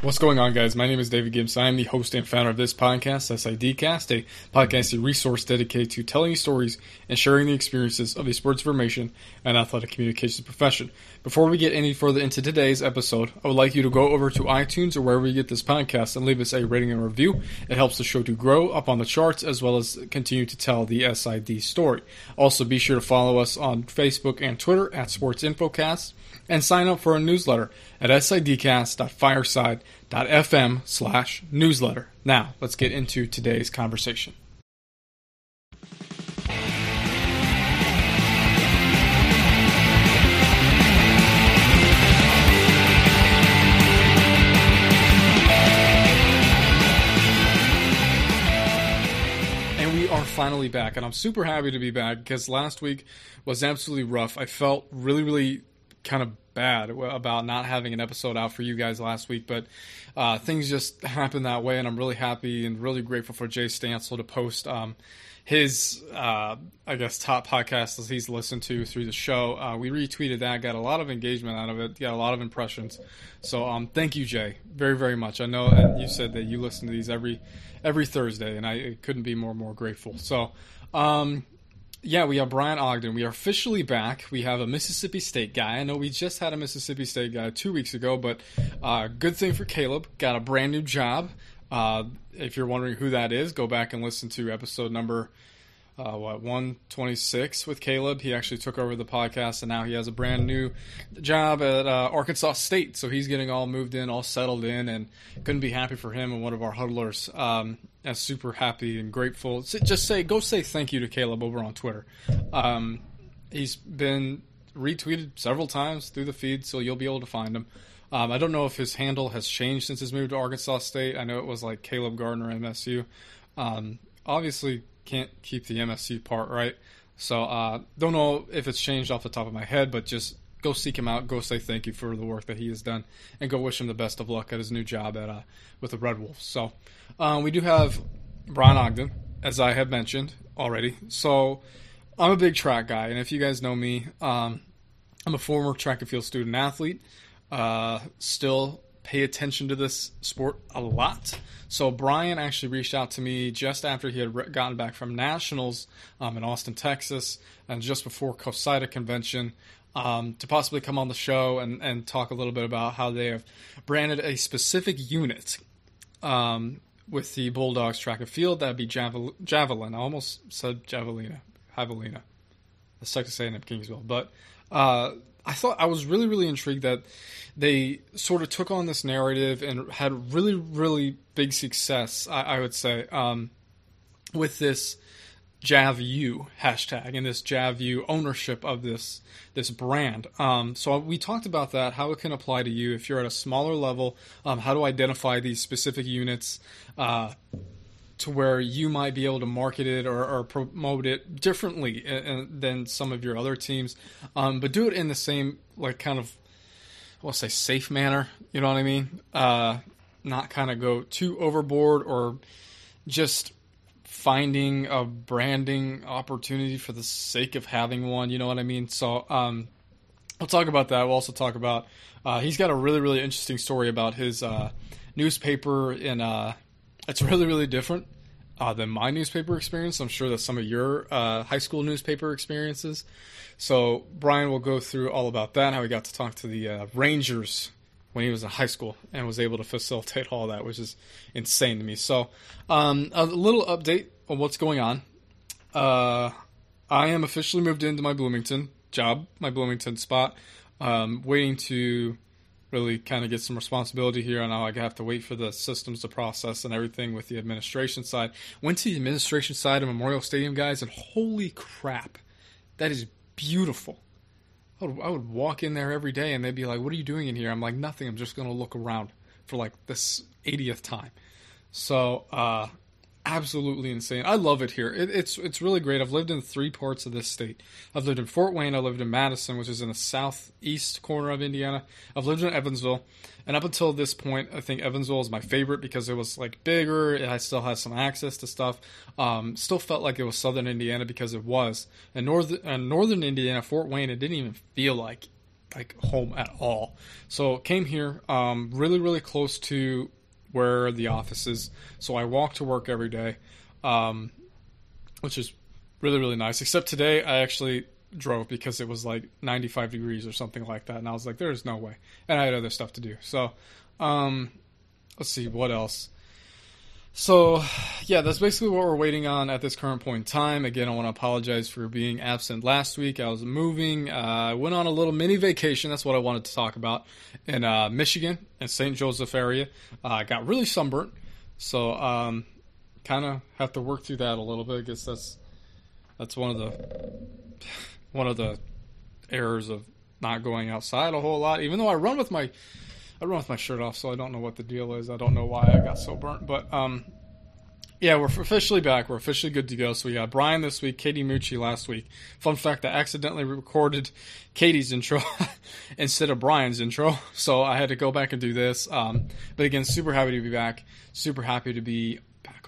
What's going on, guys? My name is David Gibbs. I am the host and founder of this podcast, SIDcast, a podcasting resource dedicated to telling stories and sharing the experiences of the sports information and athletic communications profession. Before we get any further into today's episode, I would like you to go over to iTunes or wherever you get this podcast and leave us a rating and review. It helps the show to grow up on the charts as well as continue to tell the SID story. Also, be sure to follow us on Facebook and Twitter at Sports Infocast and sign up for our newsletter at sidcast.fireside.fm slash newsletter. Now, let's get into today's conversation. And we are finally back, and I'm super happy to be back because last week was absolutely rough. I felt really, really kind of bad about not having an episode out for you guys last week, but uh, things just happened that way, and I'm really happy and really grateful for Jay Stansel to post um, his, uh, I guess, top podcast that he's listened to through the show. Uh, we retweeted that, got a lot of engagement out of it, got a lot of impressions. So, um, thank you, Jay, very, very much. I know, you said that you listen to these every every Thursday, and I couldn't be more more grateful. So. Um, yeah, we have Brian Ogden. We are officially back. We have a Mississippi State guy. I know we just had a Mississippi State guy two weeks ago, but uh, good thing for Caleb. Got a brand new job. Uh, if you're wondering who that is, go back and listen to episode number uh, what 126 with Caleb. He actually took over the podcast, and now he has a brand new job at uh, Arkansas State. So he's getting all moved in, all settled in, and couldn't be happy for him and one of our huddlers. Um, and super happy and grateful. Just say, go say thank you to Caleb over on Twitter. Um, he's been retweeted several times through the feed, so you'll be able to find him. Um, I don't know if his handle has changed since his move to Arkansas State. I know it was like Caleb Gardner MSU. Um, obviously, can't keep the MSU part right. So uh, don't know if it's changed off the top of my head, but just go seek him out. Go say thank you for the work that he has done, and go wish him the best of luck at his new job at uh, with the Red Wolves. So um, we do have Brian Ogden, as I have mentioned already. So I'm a big track guy, and if you guys know me, um, I'm a former track and field student athlete. Uh, still pay attention to this sport a lot. So Brian actually reached out to me just after he had gotten back from nationals um, in Austin, Texas, and just before COSIDA convention. Um, to possibly come on the show and, and talk a little bit about how they have branded a specific unit um, with the Bulldogs track and field. That'd be javel- javelin. I almost said javelina, javelina. The Texas A&M Kingsville, but uh, I thought I was really, really intrigued that they sort of took on this narrative and had really, really big success. I, I would say um, with this JavU hashtag and this JavU ownership of this this brand. Um, so we talked about that, how it can apply to you if you're at a smaller level, um, how to identify these specific units. Uh, to where you might be able to market it or, or promote it differently than some of your other teams, um, but do it in the same like kind of, I'll say safe manner. You know what I mean? Uh, not kind of go too overboard or just finding a branding opportunity for the sake of having one. You know what I mean? So um, we'll talk about that. We'll also talk about uh, he's got a really really interesting story about his uh, newspaper in uh, it's really, really different uh, than my newspaper experience. I'm sure that some of your uh, high school newspaper experiences. So Brian will go through all about that, how he got to talk to the uh, Rangers when he was in high school and was able to facilitate all that, which is insane to me. So um, a little update on what's going on. Uh, I am officially moved into my Bloomington job, my Bloomington spot. Um, waiting to really kind of get some responsibility here. Know I have to wait for the systems to process and everything with the administration side. Went to the administration side of Memorial Stadium, guys, and holy crap, that is beautiful. I would, I would walk in there every day and they'd be like, What are you doing in here? I'm like, Nothing. I'm just going to look around for like this 80th time. So, uh, absolutely insane. I love it here. It, it's it's really great. I've lived in three parts of this state. I've lived in Fort Wayne. I lived in Madison, which is in the southeast corner of Indiana. I've lived in Evansville, and up until this point, I think Evansville is my favorite because it was like bigger. I still has some access to stuff. Um, still felt like it was southern Indiana because it was. And northern and northern Indiana, Fort Wayne, it didn't even feel like like home at all. So came here, um, really really close to where the office is. So I walk to work every day, um, which is really really nice. Except today, I actually drove because it was like 95 degrees or something like that, and I was like, "There's no way," and I had other stuff to do. So, um, let's see what else. So, yeah, that's basically what we're waiting on at this current point in time. Again, I want to apologize for being absent last week. I was moving. Uh, I went on a little mini vacation. That's what I wanted to talk about in uh, Michigan and St. Joseph area. Uh, I got really sunburnt, so um, kind of have to work through that a little bit. I guess that's that's one of the one of the errors of not going outside a whole lot. Even though I run with my I run with my shirt off, so I don't know what the deal is. I don't know why I got so burnt, but um, yeah, we're officially back. We're officially good to go. So we got Brian this week, Katie Mucci last week. Fun fact: I accidentally recorded Katie's intro instead of Brian's intro, so I had to go back and do this. Um, but again, super happy to be back. Super happy to be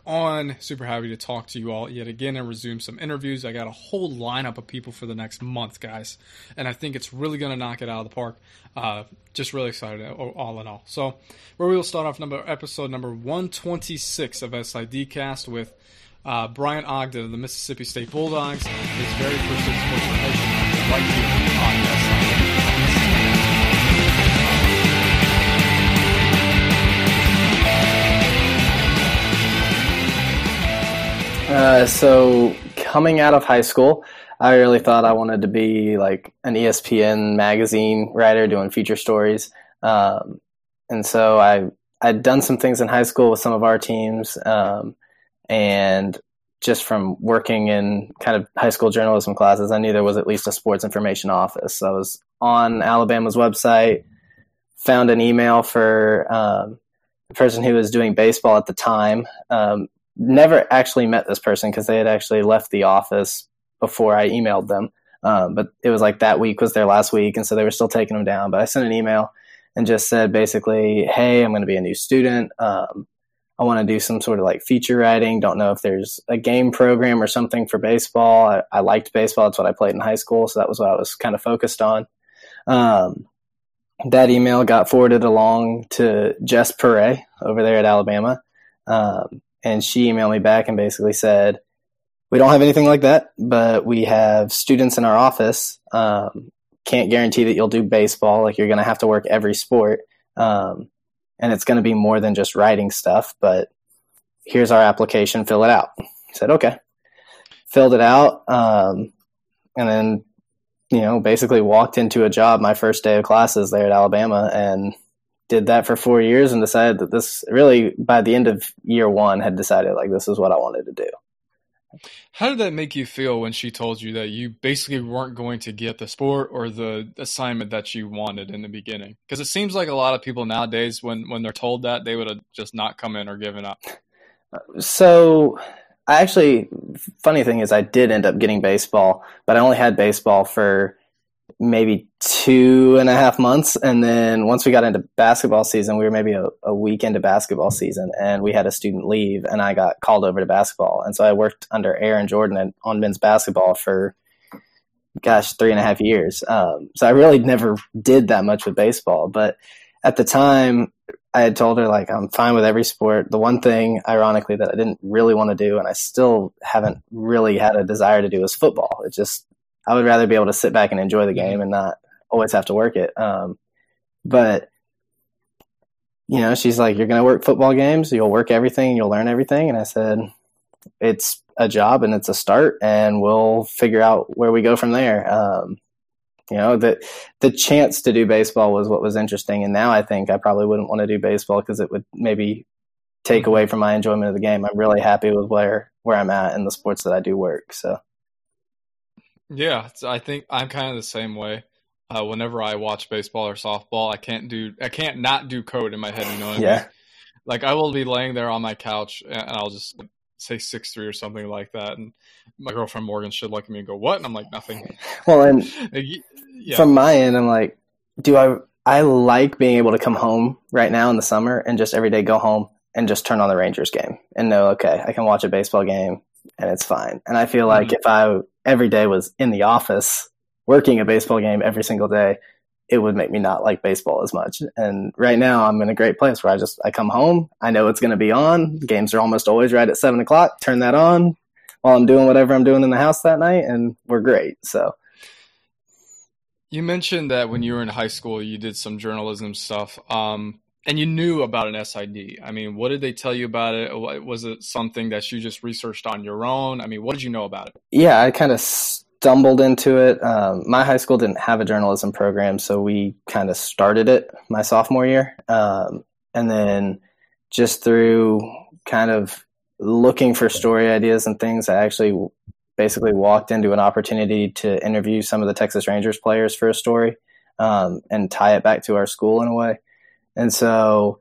on. Super happy to talk to you all yet again and resume some interviews. I got a whole lineup of people for the next month, guys, and I think it's really going to knock it out of the park. Uh, just really excited, all in all. So, where we will start off number episode number 126 of SID Cast with uh, Brian Ogden of the Mississippi State Bulldogs, his very first sports right here on SID. Uh, so coming out of high school, I really thought I wanted to be like an ESPN magazine writer doing feature stories. Um, and so I I'd done some things in high school with some of our teams, um, and just from working in kind of high school journalism classes, I knew there was at least a sports information office. I was on Alabama's website, found an email for um, the person who was doing baseball at the time. Um, never actually met this person because they had actually left the office before I emailed them. Um, but it was like that week was their last week, and so they were still taking them down. But I sent an email and just said basically, "Hey, I'm going to be a new student. Um, I want to do some sort of like feature writing. Don't know if there's a game program or something for baseball. I, I liked baseball; that's what I played in high school, so that was what I was kind of focused on." Um, that email got forwarded along to Jess Pere over there at Alabama. Um, and she emailed me back and basically said, "We don't have anything like that, but we have students in our office. Um, can't guarantee that you'll do baseball. Like you're going to have to work every sport, um, and it's going to be more than just writing stuff. But here's our application. Fill it out." I said, "Okay." Filled it out, um, and then you know basically walked into a job my first day of classes there at Alabama and did that for four years and decided that this really by the end of year one had decided like this is what I wanted to do. How did that make you feel when she told you that you basically weren't going to get the sport or the assignment that you wanted in the beginning? Because it seems like a lot of people nowadays, when when they're told that, they would have just not come in or given up. So, I actually, funny thing is, I did end up getting baseball, but I only had baseball for maybe two and a half months. And then once we got into basketball season, we were maybe a, a, week into basketball season and we had a student leave and I got called over to basketball. And so I worked under Aaron Jordan on men's basketball for, gosh, three and a half years. Um, so I really never did that much with baseball. But at the time, I had told her, like, I'm fine with every sport. The one thing, ironically, that I didn't really want to do and I still haven't really had a desire to do is football. It just, I would rather be able to sit back and enjoy the game and not always have to work it. Um, but you know, she's like, "You're going to work football games. You'll work everything. You'll learn everything." And I said, "It's a job and it's a start, and we'll figure out where we go from there." Um, you know, the the chance to do baseball was what was interesting, and now I think I probably wouldn't want to do baseball because it would maybe take away from my enjoyment of the game. I'm really happy with where where I'm at in the sports that I do work. So. Yeah, I think I'm kind of the same way. Uh, whenever I watch baseball or softball, I can't do I can't not do code in my head. You know, yeah. I mean? Like I will be laying there on my couch and I'll just say six three or something like that, and my girlfriend Morgan should look at me and go, "What?" And I'm like, "Nothing." Well, and yeah. from my end, I'm like, do I? I like being able to come home right now in the summer and just every day go home and just turn on the Rangers game and know, okay, I can watch a baseball game and it's fine. And I feel like mm-hmm. if I every day was in the office working a baseball game every single day, it would make me not like baseball as much. And right now, I'm in a great place where I just I come home, I know it's going to be on. Games are almost always right at seven o'clock. Turn that on while I'm doing whatever I'm doing in the house that night, and we're great. So. You mentioned that when you were in high school, you did some journalism stuff, um, and you knew about an SID. I mean, what did they tell you about it? Was it something that you just researched on your own? I mean, what did you know about it? Yeah, I kind of stumbled into it. Um, my high school didn't have a journalism program, so we kind of started it my sophomore year. Um, and then just through kind of looking for story ideas and things, I actually basically walked into an opportunity to interview some of the Texas Rangers players for a story um, and tie it back to our school in a way. And so,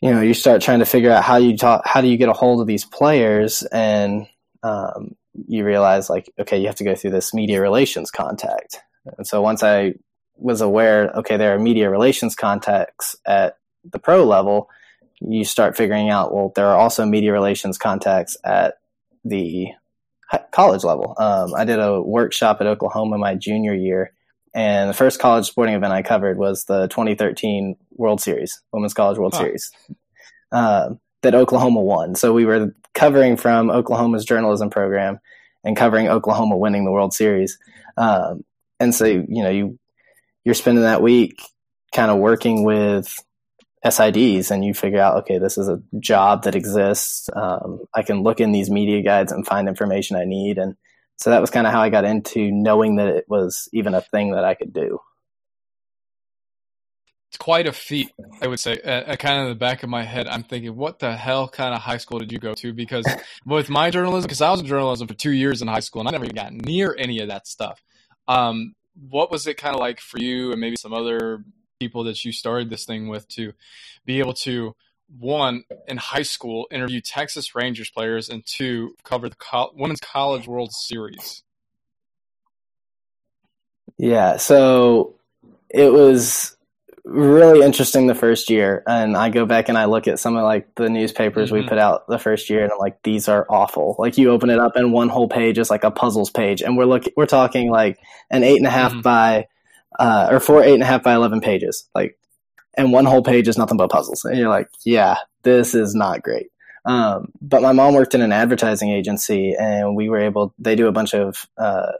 you know, you start trying to figure out how you talk, how do you get a hold of these players and um, you realize like, okay, you have to go through this media relations contact. And so once I was aware, okay, there are media relations contacts at the pro level, you start figuring out, well, there are also media relations contacts at the college level. Um, I did a workshop at Oklahoma my junior year, and the first college sporting event I covered was the 2013 World Series, Women's College World huh. Series, uh, that Oklahoma won. So we were covering from Oklahoma's journalism program and covering Oklahoma winning the World Series. Um, and so, you know, you you're spending that week kind of working with SIDs and you figure out, okay, this is a job that exists. Um, I can look in these media guides and find information I need. And so that was kind of how I got into knowing that it was even a thing that I could do it's quite a feat, I would say. At, kind of the back of my head, I'm thinking, what the hell kind of high school did you go to? Because with my journalism, because I was in journalism for two years in high school, and I never even got near any of that stuff. Um, what was it kind of like for you, and maybe some other people that you started this thing with, to be able to one in high school interview Texas Rangers players, and two cover the co- Women's College World Series? Yeah, so it was really interesting the first year and i go back and i look at some of like the newspapers mm-hmm. we put out the first year and i'm like these are awful like you open it up and one whole page is like a puzzles page and we're looking we're talking like an eight and a half mm-hmm. by uh, or four eight and a half by 11 pages like and one whole page is nothing but puzzles and you're like yeah this is not great um, but my mom worked in an advertising agency and we were able they do a bunch of uh,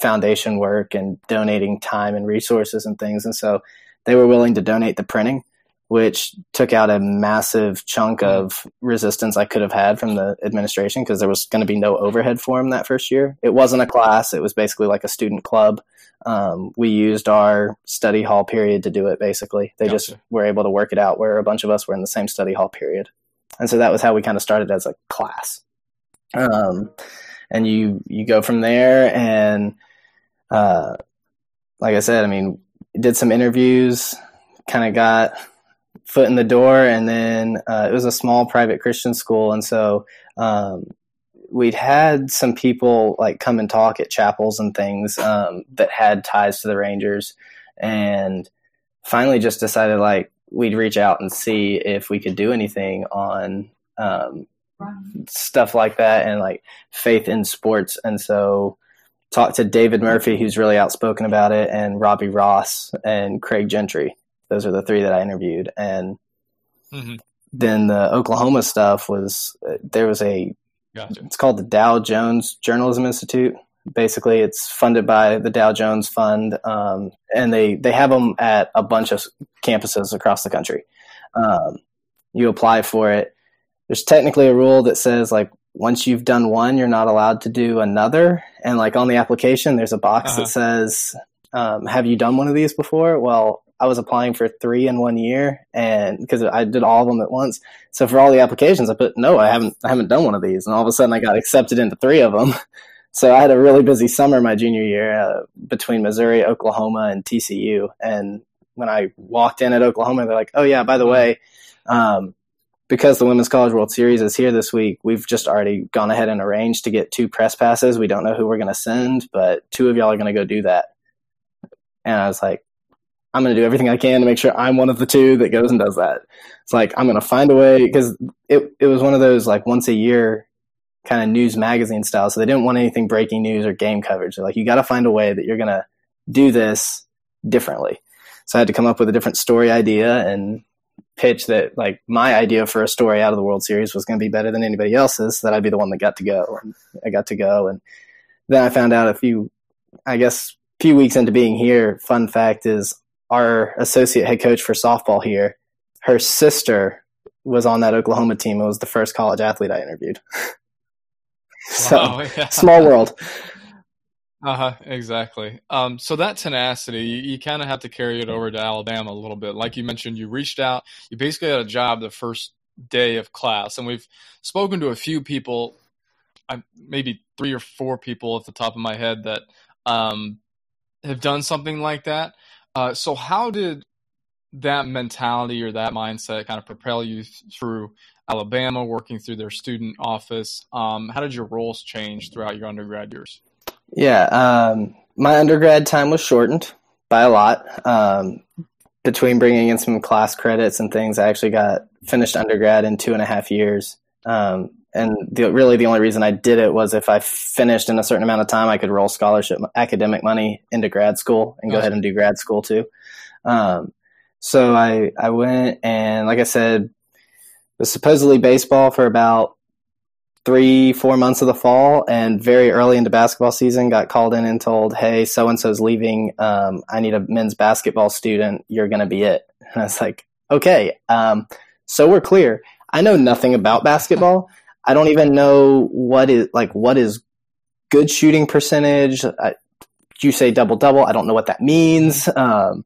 foundation work and donating time and resources and things and so they were willing to donate the printing, which took out a massive chunk mm-hmm. of resistance I could have had from the administration because there was going to be no overhead for them that first year. It wasn't a class, it was basically like a student club. Um, we used our study hall period to do it basically. They gotcha. just were able to work it out where a bunch of us were in the same study hall period. And so that was how we kind of started as a class. Um, and you you go from there and uh, like I said, I mean, did some interviews, kind of got foot in the door, and then uh, it was a small private Christian school, and so um, we'd had some people like come and talk at chapels and things um, that had ties to the Rangers, and finally just decided like we'd reach out and see if we could do anything on um, stuff like that and like faith in sports, and so talked to David Murphy, who's really outspoken about it, and Robbie Ross and Craig Gentry. Those are the three that I interviewed. And mm-hmm. then the Oklahoma stuff was there was a gotcha. it's called the Dow Jones Journalism Institute. Basically, it's funded by the Dow Jones Fund, um, and they they have them at a bunch of campuses across the country. Um, you apply for it. There's technically a rule that says like once you've done one, you're not allowed to do another. And like on the application, there's a box uh-huh. that says, um, "Have you done one of these before?" Well, I was applying for three in one year, and because I did all of them at once, so for all the applications, I put no, I haven't, I haven't done one of these, and all of a sudden, I got accepted into three of them. So I had a really busy summer my junior year uh, between Missouri, Oklahoma, and TCU. And when I walked in at Oklahoma, they're like, "Oh yeah, by the mm-hmm. way." Um, because the Women's College World Series is here this week, we've just already gone ahead and arranged to get two press passes. We don't know who we're going to send, but two of y'all are going to go do that. And I was like, I'm going to do everything I can to make sure I'm one of the two that goes and does that. It's like, I'm going to find a way because it, it was one of those like once a year kind of news magazine style. So they didn't want anything breaking news or game coverage. They're like, you got to find a way that you're going to do this differently. So I had to come up with a different story idea and pitch that like my idea for a story out of the World Series was going to be better than anybody else's. That I'd be the one that got to go, and I got to go. And then I found out a few, I guess, few weeks into being here. Fun fact is our associate head coach for softball here, her sister was on that Oklahoma team. It was the first college athlete I interviewed. so wow, yeah. small world. Uh huh. Exactly. Um, so that tenacity, you, you kind of have to carry it over to Alabama a little bit. Like you mentioned, you reached out. You basically had a job the first day of class, and we've spoken to a few people, I, maybe three or four people off the top of my head that um, have done something like that. Uh, so how did that mentality or that mindset kind of propel you through Alabama, working through their student office? Um, how did your roles change throughout your undergrad years? Yeah, um, my undergrad time was shortened by a lot. Um, between bringing in some class credits and things, I actually got finished undergrad in two and a half years. Um, and the, really the only reason I did it was if I finished in a certain amount of time, I could roll scholarship academic money into grad school and go ahead and do grad school too. Um, so I I went and like I said, was supposedly baseball for about three four months of the fall, and very early into basketball season, got called in and told, "Hey, so and so's leaving. Um, I need a men's basketball student. You're going to be it." And I was like, "Okay." Um, so we're clear. I know nothing about basketball. I don't even know what is like what is good shooting percentage. I, you say double double. I don't know what that means. Um,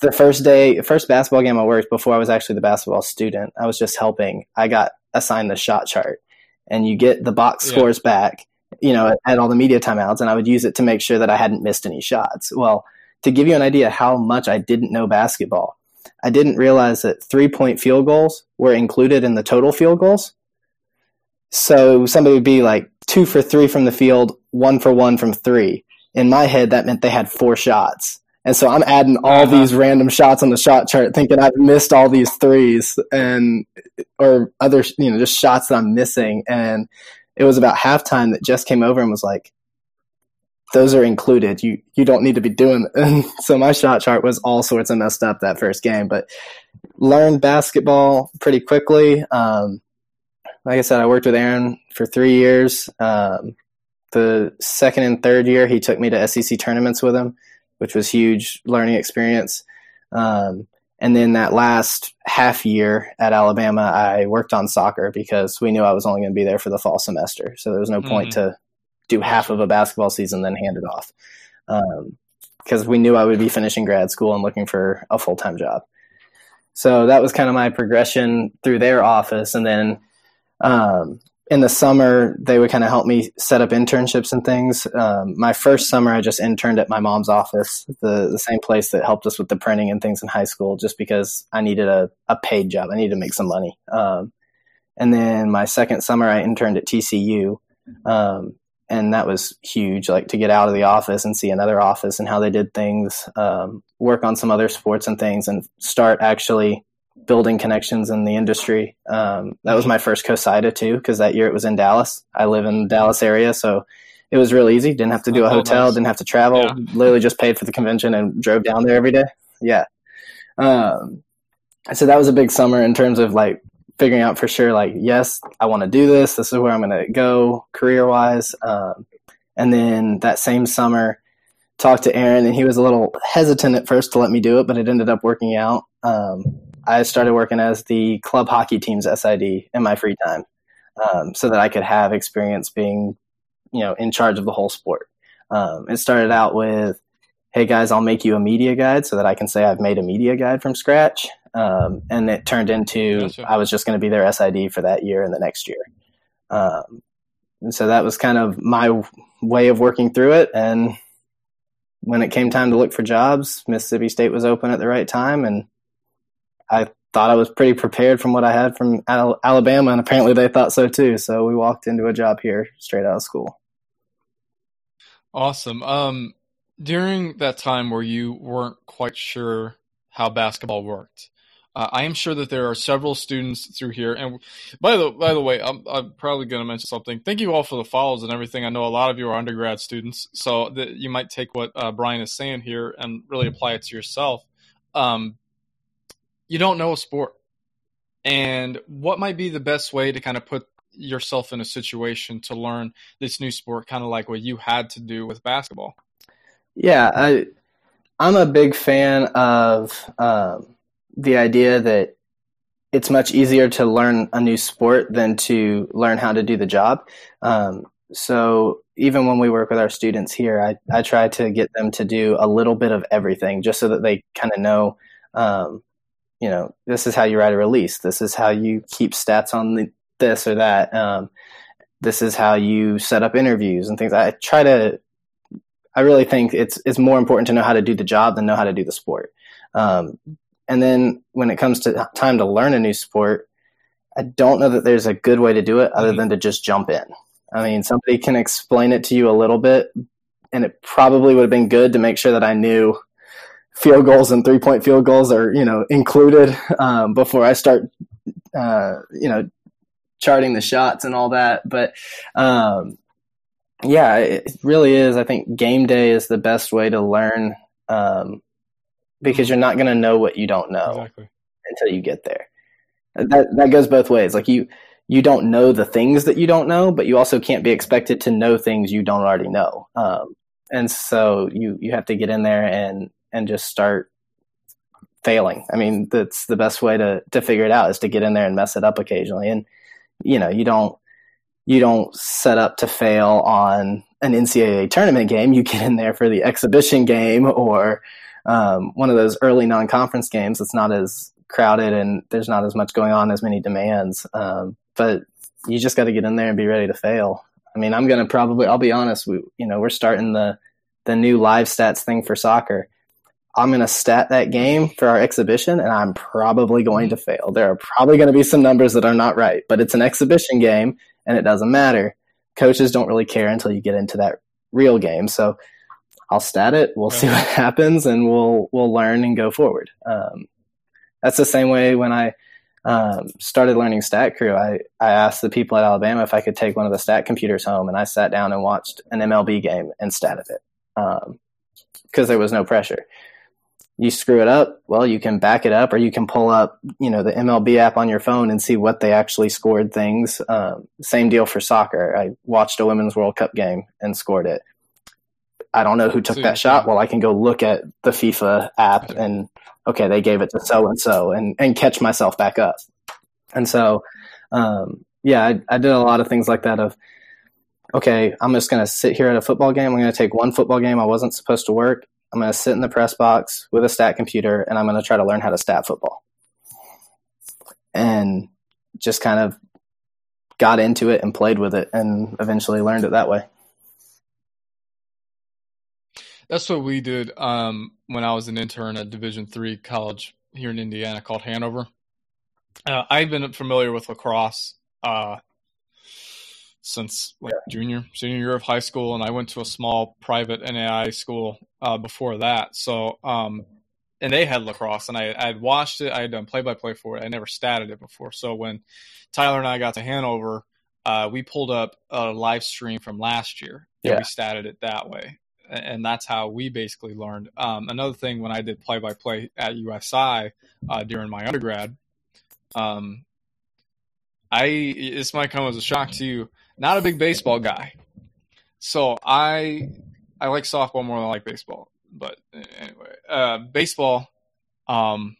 the first day, first basketball game I worked before I was actually the basketball student. I was just helping. I got assigned the shot chart, and you get the box yeah. scores back. You know, at, at all the media timeouts, and I would use it to make sure that I hadn't missed any shots. Well, to give you an idea how much I didn't know basketball, I didn't realize that three point field goals were included in the total field goals. So somebody would be like two for three from the field, one for one from three. In my head, that meant they had four shots. And so I'm adding all uh-huh. these random shots on the shot chart, thinking I've missed all these threes and or other, you know, just shots that I'm missing. And it was about halftime that Jess came over and was like, "Those are included. You you don't need to be doing." It. And so my shot chart was all sorts of messed up that first game, but learned basketball pretty quickly. Um, like I said, I worked with Aaron for three years. Um, the second and third year, he took me to SEC tournaments with him, which was huge learning experience. Um, and then that last half year at Alabama, I worked on soccer because we knew I was only going to be there for the fall semester. So there was no mm-hmm. point to do half of a basketball season, then hand it off. Because um, we knew I would be finishing grad school and looking for a full time job. So that was kind of my progression through their office. And then um, in the summer, they would kind of help me set up internships and things. Um, my first summer, I just interned at my mom's office, the, the same place that helped us with the printing and things in high school, just because I needed a, a paid job. I needed to make some money. Um, and then my second summer, I interned at TCU. Um, and that was huge, like to get out of the office and see another office and how they did things, um, work on some other sports and things, and start actually building connections in the industry. Um, that was my first COSIDA too, because that year it was in Dallas. I live in the Dallas area, so it was real easy. Didn't have to do a oh, hotel, nice. didn't have to travel. Yeah. Literally just paid for the convention and drove down there every day. Yeah. Um, so that was a big summer in terms of like figuring out for sure, like, yes, I want to do this. This is where I'm going to go career wise. Um, and then that same summer, talked to Aaron, and he was a little hesitant at first to let me do it, but it ended up working out. Um, I started working as the club hockey team's SID in my free time, um, so that I could have experience being, you know, in charge of the whole sport. Um, it started out with, "Hey guys, I'll make you a media guide so that I can say I've made a media guide from scratch," um, and it turned into gotcha. I was just going to be their SID for that year and the next year. Um, and so that was kind of my way of working through it, and when it came time to look for jobs, Mississippi State was open at the right time, and I thought I was pretty prepared from what I had from Alabama, and apparently they thought so too. So we walked into a job here straight out of school. Awesome. Um, during that time where you weren't quite sure how basketball worked, Uh, I am sure that there are several students through here. And by the by the way, I'm, I'm probably going to mention something. Thank you all for the follows and everything. I know a lot of you are undergrad students, so that you might take what uh, Brian is saying here and really apply it to yourself. Um, you don't know a sport, and what might be the best way to kind of put yourself in a situation to learn this new sport, kind of like what you had to do with basketball. Yeah, I, I'm a big fan of um, the idea that it's much easier to learn a new sport than to learn how to do the job. Um, so even when we work with our students here, I, I try to get them to do a little bit of everything just so that they kind of know, um, you know, this is how you write a release. This is how you keep stats on the, this or that. Um, this is how you set up interviews and things. I try to. I really think it's it's more important to know how to do the job than know how to do the sport. Um, and then when it comes to time to learn a new sport, I don't know that there's a good way to do it other mm-hmm. than to just jump in. I mean, somebody can explain it to you a little bit, and it probably would have been good to make sure that I knew field goals and three point field goals are you know included um, before I start uh, you know charting the shots and all that. But um, yeah, it really is. I think game day is the best way to learn um, because you're not going to know what you don't know exactly. until you get there. That that goes both ways. Like you you don't know the things that you don't know, but you also can't be expected to know things you don't already know. Um, and so you you have to get in there and and just start failing. I mean, that's the best way to to figure it out is to get in there and mess it up occasionally. And you know, you don't you don't set up to fail on an NCAA tournament game. You get in there for the exhibition game or um, one of those early non-conference games that's not as crowded and there's not as much going on, as many demands. Um, but you just got to get in there and be ready to fail. I mean, I'm going to probably, I'll be honest, we, you know, we're starting the, the new live stats thing for soccer. I'm going to stat that game for our exhibition and I'm probably going to fail. There are probably going to be some numbers that are not right, but it's an exhibition game and it doesn't matter. Coaches don't really care until you get into that real game. So I'll stat it. We'll see what happens, and we'll we'll learn and go forward. Um, that's the same way when I um, started learning Stat Crew. I I asked the people at Alabama if I could take one of the stat computers home, and I sat down and watched an MLB game and statted it because um, there was no pressure. You screw it up, well, you can back it up, or you can pull up, you know, the MLB app on your phone and see what they actually scored. Things. Um, same deal for soccer. I watched a women's World Cup game and scored it I don't know who took that shot. Well, I can go look at the FIFA app and okay, they gave it to so and so, and and catch myself back up. And so, um, yeah, I, I did a lot of things like that. Of okay, I'm just going to sit here at a football game. I'm going to take one football game I wasn't supposed to work. I'm going to sit in the press box with a stat computer, and I'm going to try to learn how to stat football. And just kind of got into it and played with it, and eventually learned it that way. That's what we did um, when I was an intern at Division three college here in Indiana called Hanover. Uh, I've been familiar with lacrosse uh, since like yeah. junior, senior year of high school, and I went to a small private NAIA school uh, before that. So, um, and they had lacrosse, and I had watched it. I had done play by play for it. I never statted it before. So when Tyler and I got to Hanover, uh, we pulled up a live stream from last year, and yeah. we statted it that way and that's how we basically learned. Um, another thing when I did play by play at USI uh, during my undergrad, um, I this might come as a shock to you. Not a big baseball guy, so I I like softball more than I like baseball. But anyway, uh, baseball, um,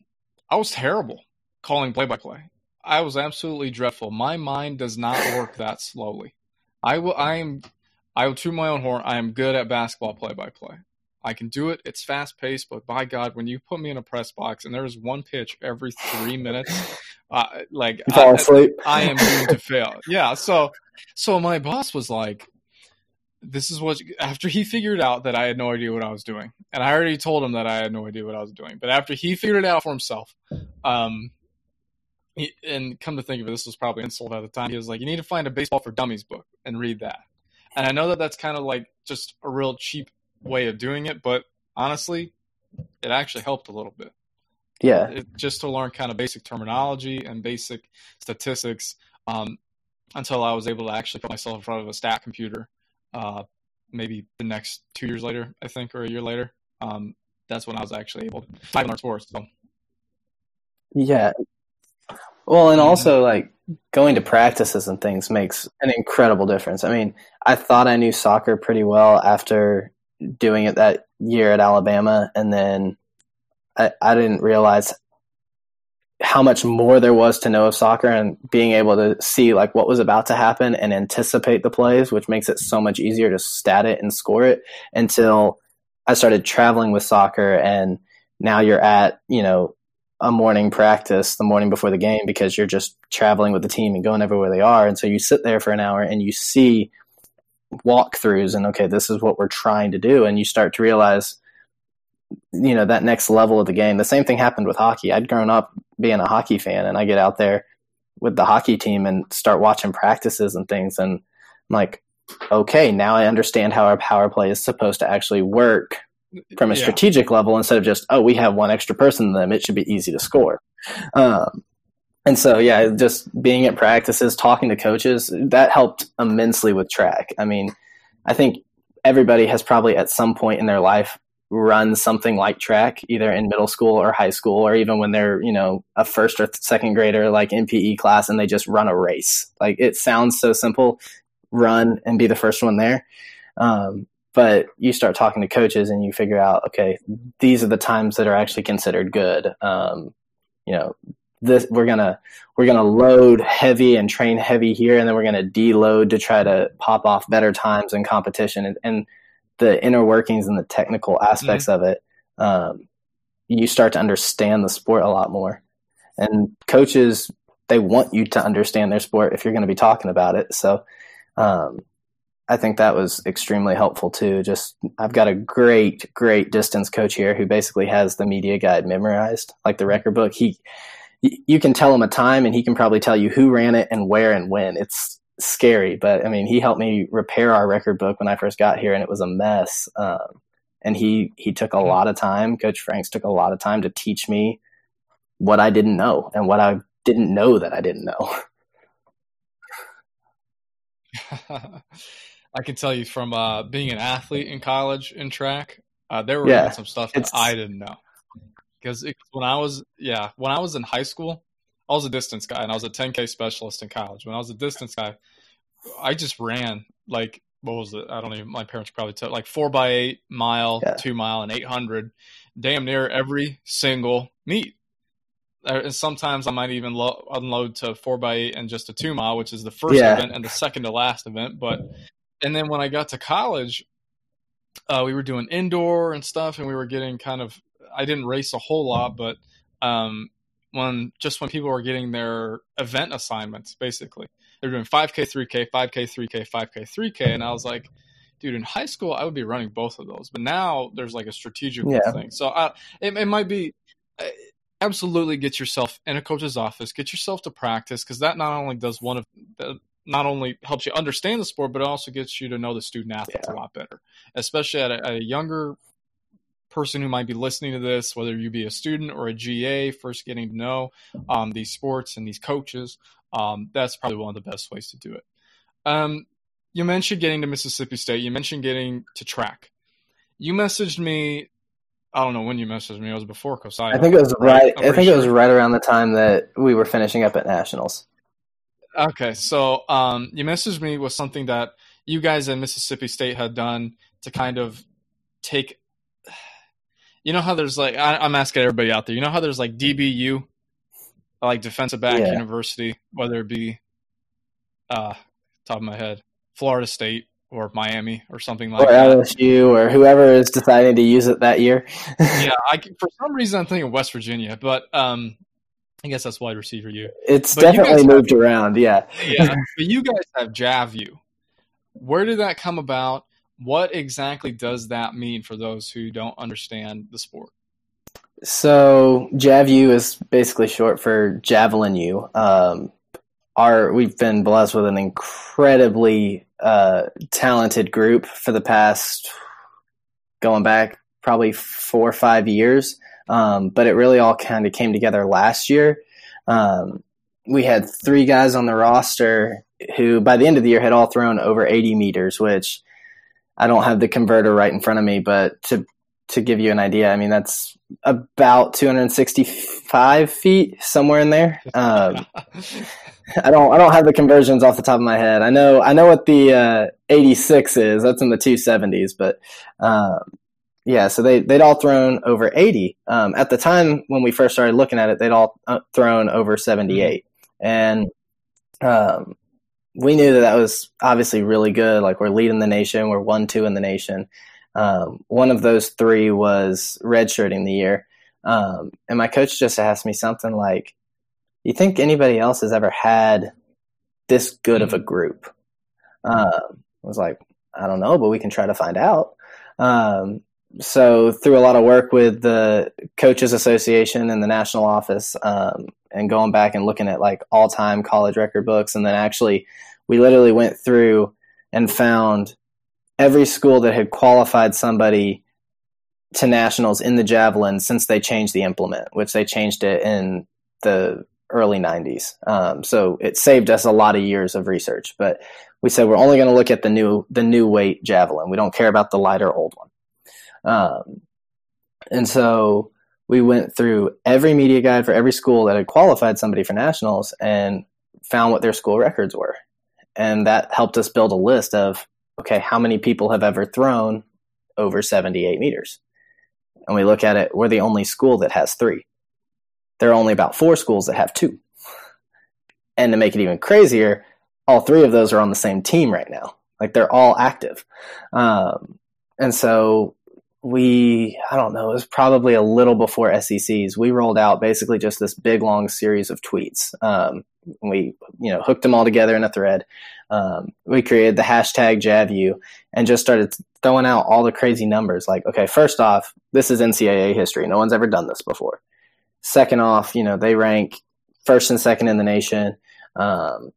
I was terrible calling play by play. I was absolutely dreadful. My mind does not work that slowly. I will. I am I will toot my own horn. I am good at basketball play by play. I can do it. It's fast paced, but by God, when you put me in a press box and there's one pitch every three minutes, uh, like fall I, asleep, I am doomed to fail. Yeah. So, so my boss was like, "This is what." After he figured out that I had no idea what I was doing, and I already told him that I had no idea what I was doing, but after he figured it out for himself, um, he, and come to think of it, this was probably insult at the time. He was like, "You need to find a baseball for dummies book and read that." And I know that that's kind of like just a real cheap way of doing it, but honestly, it actually helped a little bit. Yeah. it, just to learn kind of basic terminology and basic statistics um, until I was able to actually put myself in front of a stat computer. Uh, maybe the next two years later, I think, or a year later. Um, that's when I was actually able to learn sports. So. Yeah. Well, and also like going to practices and things makes an incredible difference. I mean, I thought I knew soccer pretty well after doing it that year at Alabama, and then I, I didn't realize how much more there was to know of soccer and being able to see like what was about to happen and anticipate the plays, which makes it so much easier to stat it and score it until I started traveling with soccer and now you're at, you know, a morning practice the morning before the game because you're just traveling with the team and going everywhere they are. And so you sit there for an hour and you see walkthroughs and okay, this is what we're trying to do. And you start to realize, you know, that next level of the game. The same thing happened with hockey. I'd grown up being a hockey fan and I get out there with the hockey team and start watching practices and things. And I'm like, okay, now I understand how our power play is supposed to actually work from a Yeah. strategic level instead of just, oh, we have one extra person than them. It should be easy to score. Um, and so, yeah, just being at practices, talking to coaches, that helped immensely with track. I mean, I think everybody has probably at some point in their life run something like track, either in middle school or high school, or even when they're, you know, a first or second grader, like in PE class, and they just run a race. Like it sounds so simple run and be the first one there. Um, but you start talking to coaches and you figure out, okay, these are the times that are actually considered good. Um, you know, this we're gonna we're gonna load heavy and train heavy here, and then we're gonna deload to try to pop off better times in competition, and, and the inner workings and the technical aspects of it. Um, you start to understand the sport a lot more, and coaches they want you to understand their sport if you're going to be talking about it. So. Um, I think that was extremely helpful too. Just I've got a great, great distance coach here who basically has the media guide memorized, like the record book. He, you can tell him a time, and he can probably tell you who ran it and where and when. It's scary, but I mean, he helped me repair our record book when I first got here, and it was a mess. Um, and he he took a lot of time. Coach Franks took a lot of time to teach me what I didn't know and what I didn't know that I didn't know. I can tell you from uh, being an athlete in college in track, uh, there were Yeah, some stuff that I didn't know. Because when I was, yeah, when I was in high school, I was a distance guy and I was a 10K specialist in college. When I was a distance guy, I just ran like, what was it? I don't even, my parents probably took like four by eight mile, Yeah. two mile, and 800, damn near every single meet. Uh, And sometimes I might even lo- unload to four by eight and just a two mile, which is the first Yeah. event and the second to last event. But and then when I got to college, uh, we were doing indoor and stuff, and we were getting kind of. I didn't race a whole lot, but um, when just when people were getting their event assignments, basically they're doing 5K, 3K, 5K, 3K, 5K, 3K, and I was like, dude, in high school I would be running both of those, but now there's like a strategic Yeah. thing. So I, it, it might be. uh, Absolutely, get yourself in a coach's office. Get yourself to practice because that not only does one of the, not only helps you understand the sport, but it also gets you to know the student athletes a lot better, especially at a, at a younger person who might be listening to this, whether you be a student or a GA, first getting to know um, these sports and these coaches. Um, that's probably one of the best ways to do it. Um, you mentioned getting to Mississippi State. You mentioned getting to track. You messaged me. I don't know when you messaged me. It was before Cosida. I think it was right. I'm I pretty think it was right around the time that we were finishing up at nationals. Okay, so um, you messaged me with something that you guys at Mississippi State had done to kind of take. You know how there's like I, I'm asking everybody out there. You know how there's like DBU, like defensive back Yeah. university, whether it be, uh, top of my head, Florida State or Miami or something like or that. LSU or whoever is deciding to use it that year. yeah, I, for some reason I'm thinking West Virginia, but um, I guess that's wide receiver U. it's But definitely guys- moved around. Yeah. yeah, but you guys have JavU. Where did that come about? What exactly does that mean for those who don't understand the sport? So JavU is basically short for Javelin U. Um, our we've been blessed with an incredibly uh, talented group for the past going back probably four or five years. Um, but it really all kind of came together last year. Um, we had three guys on the roster who, by the end of the year, had all thrown over 80 meters, which I don't have the converter right in front of me, but to to give you an idea, I mean that's about 265 feet, somewhere in there. Um, I don't I don't have the conversions off the top of my head. I know I know what the uh, 86 is. That's in the 270s, but um, yeah. So they they'd all thrown over 80. Um, at the time when we first started looking at it, they'd all uh, thrown over 78, and um, we knew that that was obviously really good. Like we're leading the nation, we're one two in the nation. Um, one of those three was redshirting the year, um, and my coach just asked me something like you think anybody else has ever had this good of a mm-hmm. group? Um, I was like, I don't know, but we can try to find out. Um, so through a lot of work with the coaches association and the national office um, and going back and looking at like all time college record books and then actually we literally went through and found every school that had qualified somebody to nationals in the javelin since they changed the implement which they changed it in the early 90s. Um, so it saved us a lot of years of research. But we said we're only going to look at the new the new weight javelin. We don't care about the lighter old one. Um, and so we went through every media guide for every school that had qualified somebody for nationals and found what their school records were. And that helped us build a list of okay, how many people have ever thrown over 78 meters? And we look at it, we're the only school that has three there are only about four schools that have two. And to make it even crazier, all three of those are on the same team right now. Like they're all active. Um, and so we, I don't know, it was probably a little before SECs. We rolled out basically just this big long series of tweets. Um, we, you know, hooked them all together in a thread. Um, we created the hashtag JavU and just started throwing out all the crazy numbers. Like, okay, first off, this is NCAA history. No one's ever done this before. Second off, you know, they rank first and second in the nation. Um,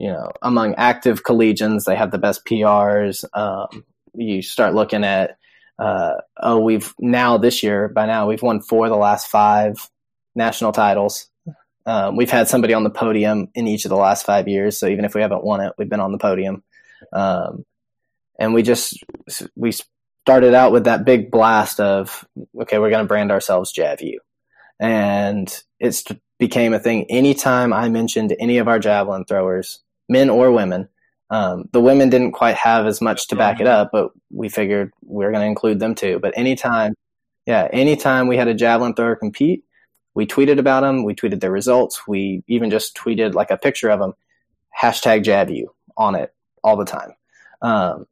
you know, among active collegians, they have the best PRs. Um, you start looking at, uh, oh, we've now this year, by now, we've won four of the last five national titles. Um, we've had somebody on the podium in each of the last five years. So even if we haven't won it, we've been on the podium. Um, and we just, we started out with that big blast of, okay, we're going to brand ourselves JavU and it became a thing. Anytime I mentioned any of our javelin throwers, men or women, um, the women didn't quite have as much to back it up, but we figured we are going to include them too. But anytime, yeah, anytime we had a javelin thrower compete, we tweeted about them. We tweeted their results. We even just tweeted like a picture of them, hashtag JavU on it all the time. Um,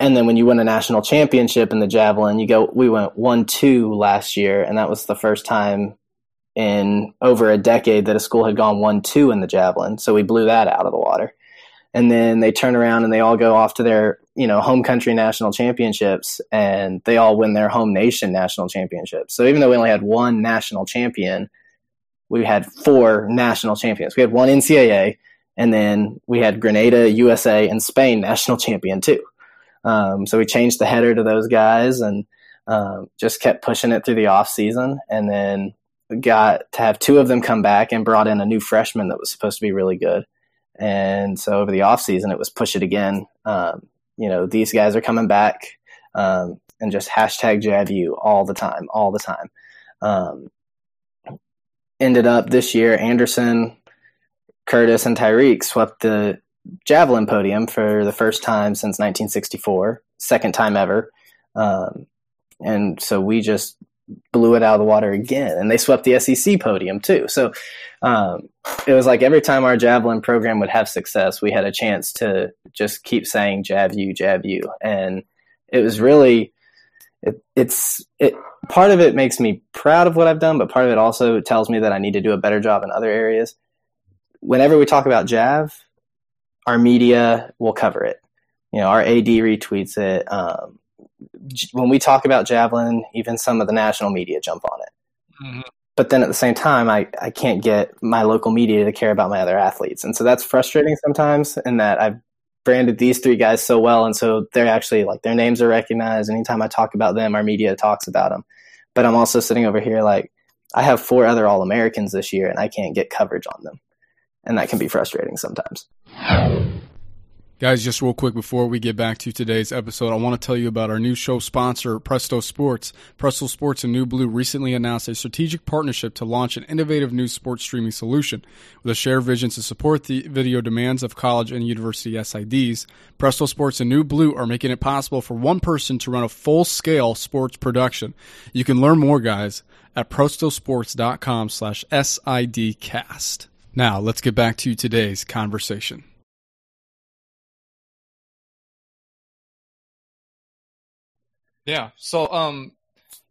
and then when you win a national championship in the javelin, you go. We went one two last year, and that was the first time in over a decade that a school had gone one two in the javelin. So we blew that out of the water. And then they turn around and they all go off to their you know home country national championships, and they all win their home nation national championships. So even though we only had one national champion, we had four national champions. We had one NCAA, and then we had Grenada, USA, and Spain national champion too. Um, so we changed the header to those guys and um, just kept pushing it through the off season, and then got to have two of them come back and brought in a new freshman that was supposed to be really good. And so over the off season, it was push it again. Um, you know, these guys are coming back um, and just hashtag JavU all the time, all the time. Um, ended up this year, Anderson, Curtis, and Tyriq swept the javelin podium for the first time since 1964, second time ever. Um, and so we just blew it out of the water again. And they swept the SEC podium too. So um, it was like every time our javelin program would have success, we had a chance to just keep saying JavU, jab you. And it was really, it, it's, it, part of it makes me proud of what I've done, but part of it also tells me that I need to do a better job in other areas. Whenever we talk about Jav, our media will cover it. You know, our AD retweets it. Um, when we talk about javelin, even some of the national media jump on it. Mm-hmm. But then at the same time, I, I can't get my local media to care about my other athletes. And so that's frustrating sometimes in that I've branded these three guys so well. And so they're actually like their names are recognized. Anytime I talk about them, our media talks about them. but I'm also sitting over here like I have four other All Americans this year and I can't get coverage on them. And that can be frustrating sometimes. Guys, just real quick before we get back to today's episode, I want to tell you about our new show sponsor, Presto Sports. Presto Sports and New Blue recently announced a strategic partnership to launch an innovative new sports streaming solution. With a shared vision to support the video demands of college and university SIDs, Presto Sports and New Blue are making it possible for one person to run a full scale sports production. You can learn more, guys, at prestosports.com slash SIDcast. Now, let's get back to today's conversation. Yeah. So, um,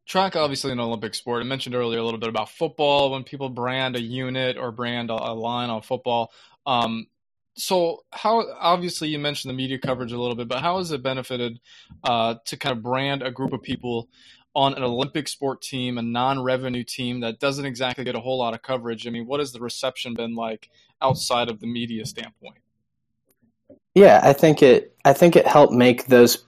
track obviously an Olympic sport. I mentioned earlier a little bit about football when people brand a unit or brand a, a line on football. Um, so how obviously you mentioned the media coverage a little bit, but how has it benefited uh, to kind of brand a group of people on an Olympic sport team, a non-revenue team that doesn't exactly get a whole lot of coverage? I mean, what has the reception been like outside of the media standpoint? Yeah, I think it. I think it helped make those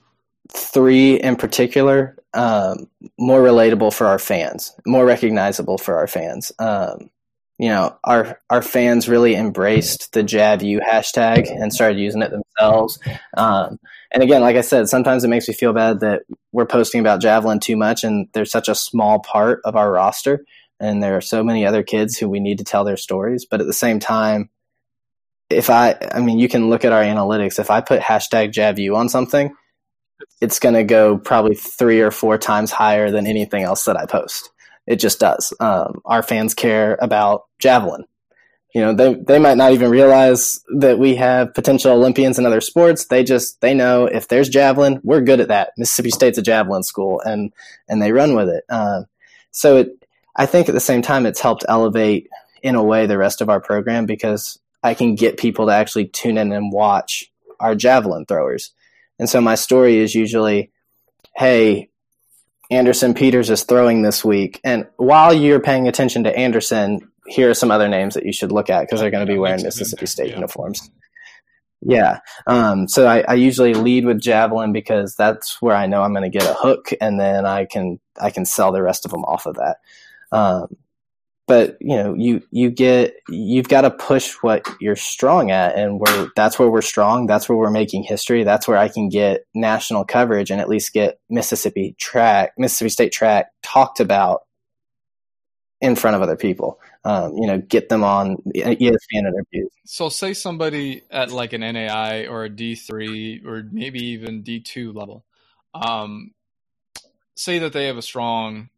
three in particular um, more relatable for our fans, more recognizable for our fans. Um, you know, our our fans really embraced the JavU hashtag and started using it themselves. Um, and again, like I said, sometimes it makes me feel bad that we're posting about javelin too much, and there's such a small part of our roster, and there are so many other kids who we need to tell their stories. But at the same time, if I, I mean, you can look at our analytics. If I put hashtag JavU on something, it's going to go probably three or four times higher than anything else that I post. It just does. Um, our fans care about javelin. You know, they they might not even realize that we have potential Olympians in other sports. They just they know if there's javelin, we're good at that. Mississippi State's a javelin school, and and they run with it. Um, so it, I think at the same time, it's helped elevate in a way the rest of our program because I can get people to actually tune in and watch our javelin throwers. And so my story is usually, hey, Anderson Peters is throwing this week. And while you're paying attention to Anderson, here are some other names that you should look at because they're going to be wearing Mississippi State yeah. uniforms. Yeah. Um, so I, I, usually lead with javelin because that's where I know I'm going to get a hook, and then I can I can sell the rest of them off of that. Um, but you know you you get you've got to push what you're strong at and we're that's where we're strong that's where we're making history that's where i can get national coverage and at least get mississippi track mississippi state track talked about in front of other people um, you know get them on espn interviews so say somebody at like an NAIA or a d3 or maybe even d2 level um, say that they have a strong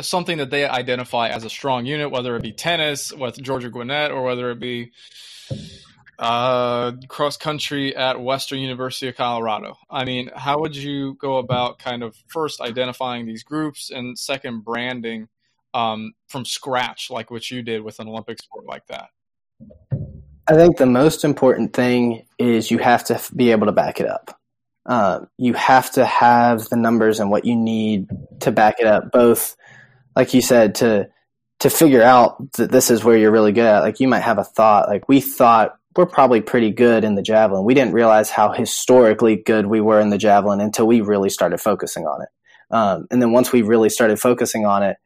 something that they identify as a strong unit, whether it be tennis with Georgia Gwinnett or whether it be uh, cross country at Western University of Colorado. I mean, how would you go about kind of first identifying these groups and second branding um, from scratch, like what you did with an Olympic sport like that? I think the most important thing is you have to be able to back it up. Uh, you have to have the numbers and what you need to back it up, both like you said, to to figure out that this is where you're really good at. Like you might have a thought, like we thought we're probably pretty good in the javelin. We didn't realize how historically good we were in the javelin until we really started focusing on it. Um, and then once we really started focusing on it,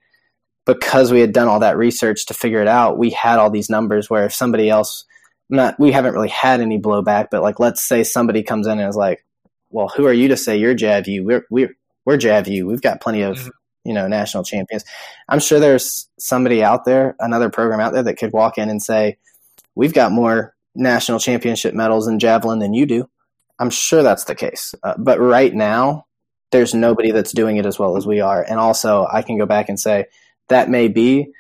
because we had done all that research to figure it out, we had all these numbers where if somebody else, not we haven't really had any blowback, but like let's say somebody comes in and is like, "Well, who are you to say you're JavU? We're we're we're JavU. We've got plenty of mm-hmm you know national champions. I'm sure there's somebody out there, another program out there that could walk in and say, "We've got more national championship medals in javelin than you do." I'm sure that's the case, uh, but right now there's nobody that's doing it as well as we are. And also, I can go back and say that may be,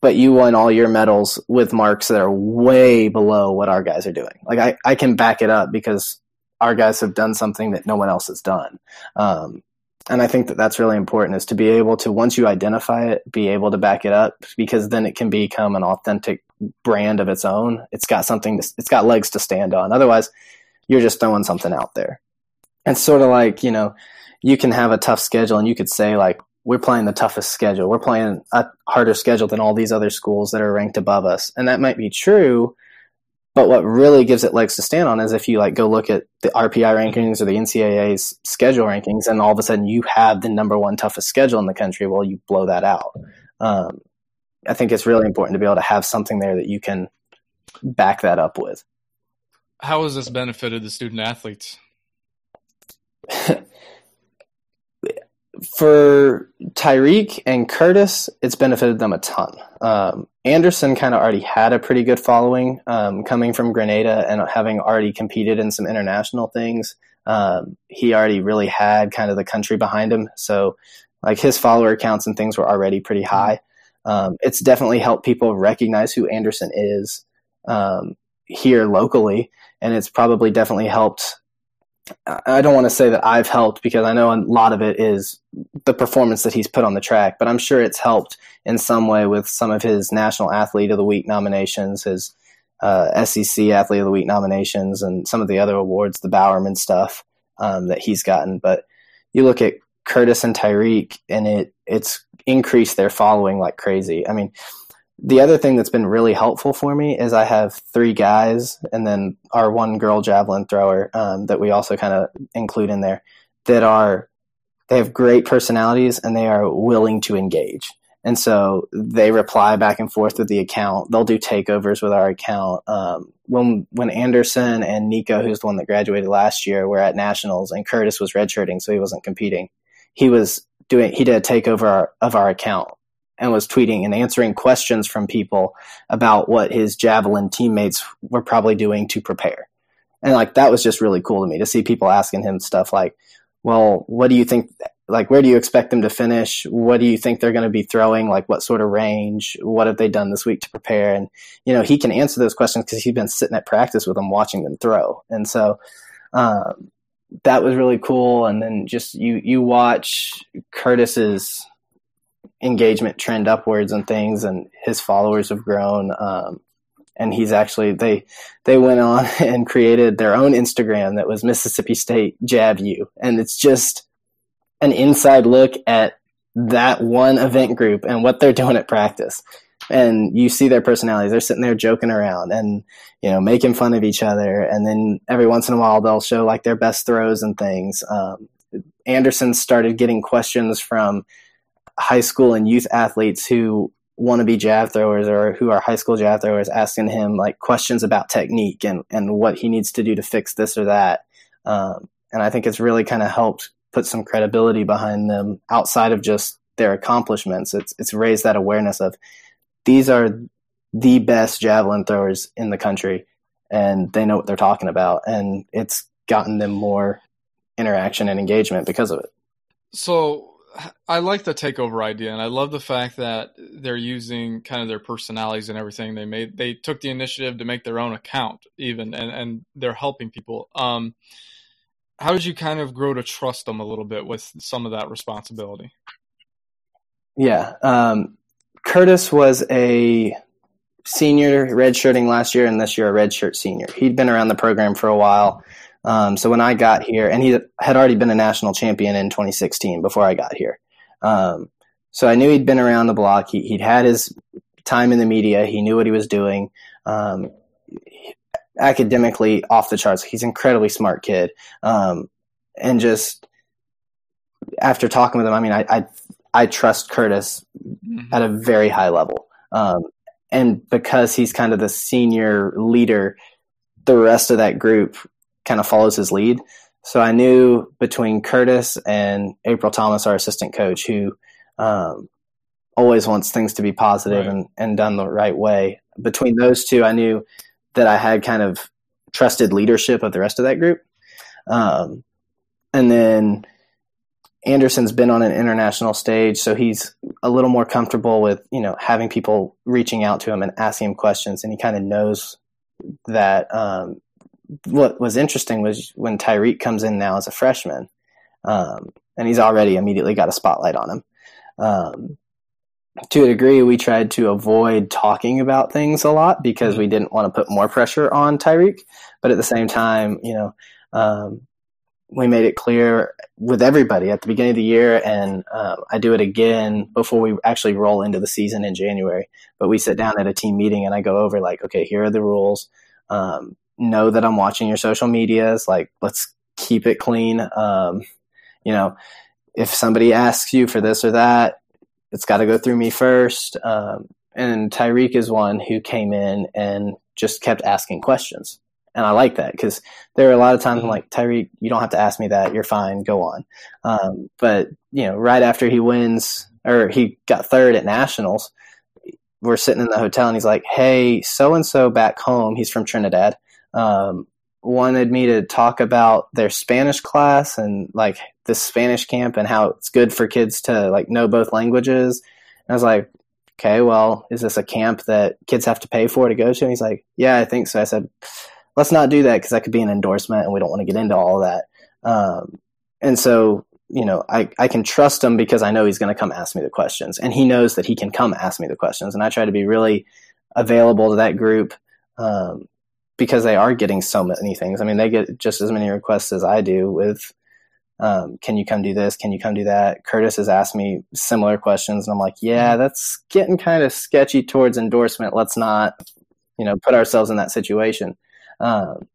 but you won all your medals with marks that are way below what our guys are doing. Like I, I can back it up because our guys have done something that no one else has done. Um, and I think that that's really important is to be able to once you identify it, be able to back it up because then it can become an authentic brand of its own. It's got something, to, it's got legs to stand on. Otherwise, you're just throwing something out there. And sort of like you know, you can have a tough schedule, and you could say like we're playing the toughest schedule. We're playing a harder schedule than all these other schools that are ranked above us, and that might be true. But what really gives it legs to stand on is if you like go look at the RPI rankings or the NCAA's schedule rankings, and all of a sudden you have the number one toughest schedule in the country. Well, you blow that out. Um, I think it's really important to be able to have something there that you can back that up with. How has this benefited the student athletes? for Tyriq and Curtis, it's benefited them a ton. Um, Anderson kind of already had a pretty good following um, coming from Grenada and having already competed in some international things. Um, he already really had kind of the country behind him. So, like his follower counts and things were already pretty mm-hmm. high. Um, it's definitely helped people recognize who Anderson is um, here locally. And it's probably definitely helped I don't want to say that I've helped because I know a lot of it is the performance that he's put on the track, but I'm sure it's helped in some way with some of his National Athlete of the Week nominations, his uh, SEC Athlete of the Week nominations, and some of the other awards, the Bowerman stuff um, that he's gotten. But you look at Curtis and Tyriq, and it it's increased their following like crazy. I mean, the other thing that's been really helpful for me is I have three guys and then our one girl javelin thrower um, that we also kind of include in there that are they have great personalities and they are willing to engage. And so they reply back and forth with the account. They'll do takeovers with our account. Um, when when Anderson and Nico, who's the one that graduated last year, were at nationals, and Curtis was redshirting, so he wasn't competing. He was doing. He did a takeover of our account and was tweeting and answering questions from people about what his javelin teammates were probably doing to prepare. And like that was just really cool to me to see people asking him stuff like, "Well, what do you think like where do you expect them to finish? What do you think they're going to be throwing? Like what sort of range? What have they done this week to prepare?" And you know, he can answer those questions cuz he's been sitting at practice with them watching them throw. And so um, that was really cool and then just you you watch Curtis's engagement trend upwards and things, and his followers have grown. Um, and he's actually they they went on and created their own Instagram that was Mississippi State JavU, and it's just an inside look at that one event group and what they're doing at practice. And you see their personalities. They're sitting there joking around and, you know, making fun of each other. And then every once in a while they'll show like their best throws and things. Um, Anderson started getting questions from high school and youth athletes who want to be jav throwers or who are high school jav throwers asking him like questions about technique and, and what he needs to do to fix this or that. Um, and I think it's really kind of helped put some credibility behind them outside of just their accomplishments. It's, it's raised that awareness of these are the best javelin throwers in the country and they know what they're talking about. And it's gotten them more interaction and engagement because of it. So I like the takeover idea, and I love the fact that they're using kind of their personalities and everything. They made they took the initiative to make their own account, even, and and they're helping people. Um, how did you kind of grow to trust them a little bit with some of that responsibility? Yeah, um, Curtis was a senior redshirting last year, and this year a redshirt senior. He'd been around the program for a while. Um, so when I got here, and he had already been a national champion in 2016 before I got here. Um, so I knew he'd been around the block. He, would had his time in the media. He knew what he was doing. Um, academically off the charts. He's an incredibly smart kid. Um, and just after talking with him, I mean, I, I, I trust Curtis mm-hmm. at a very high level. Um, and because he's kind of the senior leader, the rest of that group kind of follows his lead. So I knew between Curtis and April Thomas, our assistant coach, who um, always wants things to be positive right. and, and done the right way. Between those two, I knew that I had kind of trusted leadership of the rest of that group. Um, and then Anderson's been on an international stage, so he's a little more comfortable with you know having people reaching out to him and asking him questions, and he kind of knows that um, what was interesting was when Tyriq comes in now as a freshman, um, and he's already immediately got a spotlight on him. Um, to a degree, we tried to avoid talking about things a lot because we didn't want to put more pressure on Tyriq. But at the same time, you know, um, we made it clear with everybody at the beginning of the year, and uh, I do it again before we actually roll into the season in January. But we sit down at a team meeting and I go over like, okay, here are the rules Um, know that I'm watching your social medias. Like, let's keep it clean. Um, you know, if somebody asks you for this or that, it's got to go through me first. Um, and Tyriq is one who came in and just kept asking questions. And I like that because there are a lot of times I'm like, Tyriq, you don't have to ask me that. You're fine. Go on. Um, but, you know, right after he wins or he got third at Nationals, we're sitting in the hotel and he's like, hey, so and so back home, he's from Trinidad, um, wanted me to talk about their Spanish class and like this Spanish camp and how it's good for kids to like know both languages. And I was like, okay, well, is this a camp that kids have to pay for to go to? And he's like, yeah, I think so. I said, let's not do that because that could be an endorsement and we don't want to get into all that. Um, and so, you know, I, I can trust him because I know he's going to come ask me the questions and he knows that he can come ask me the questions. And I try to be really available to that group um, because they are getting so many things. I mean, they get just as many requests as I do with, um, can you come do this? Can you come do that? Curtis has asked me similar questions, and I'm like, yeah, that's getting kind of sketchy towards endorsement. Let's not, you know, put ourselves in that situation. Um,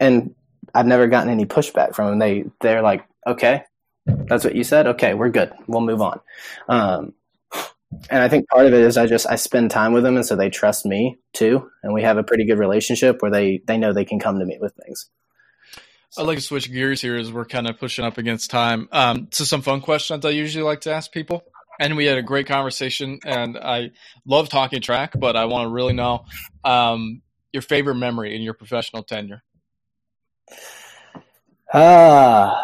and I've never gotten any pushback from them. They they're like, okay, that's what you said. Okay, we're good. We'll move on. Um, and I think part of it is I just I spend time with them, and so they trust me too, and we have a pretty good relationship where they they know they can come to me with things. I'd like to switch gears here as we're kind of pushing up against time. Um, to some fun questions I usually like to ask people. And we had a great conversation, and I love talking track, but I want to really know um, your favorite memory in your professional tenure? Uh,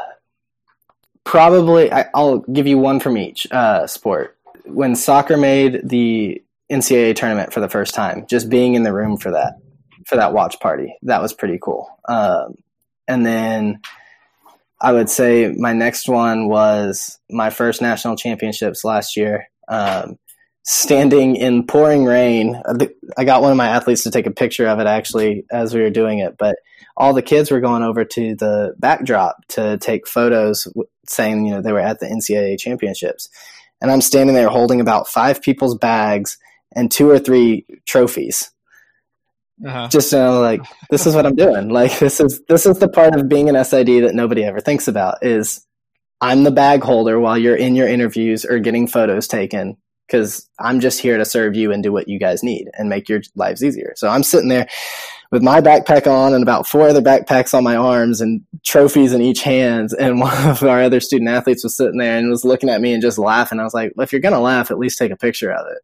probably, I, will give you one from each uh, sport. When soccer made the NCAA tournament for the first time, just being in the room for that, for that watch party, that was pretty cool. Um, and then I would say my next one was my first national championships last year. Um, standing in pouring rain. I got one of my athletes to take a picture of it actually as we were doing it, but all the kids were going over to the backdrop to take photos saying, you know, they were at the NCAA championships. And I'm standing there holding about five people's bags and two or three trophies. Uh-huh. Just you know, like this is what I'm doing. Like this is this is the part of being an SID that nobody ever thinks about is I'm the bag holder while you're in your interviews or getting photos taken because I'm just here to serve you and do what you guys need and make your lives easier. So I'm sitting there with my backpack on and about four other backpacks on my arms and trophies in each hand. And one of our other student athletes was sitting there and was looking at me and just laughing. I was like, well, if you're going to laugh, at least take a picture of it.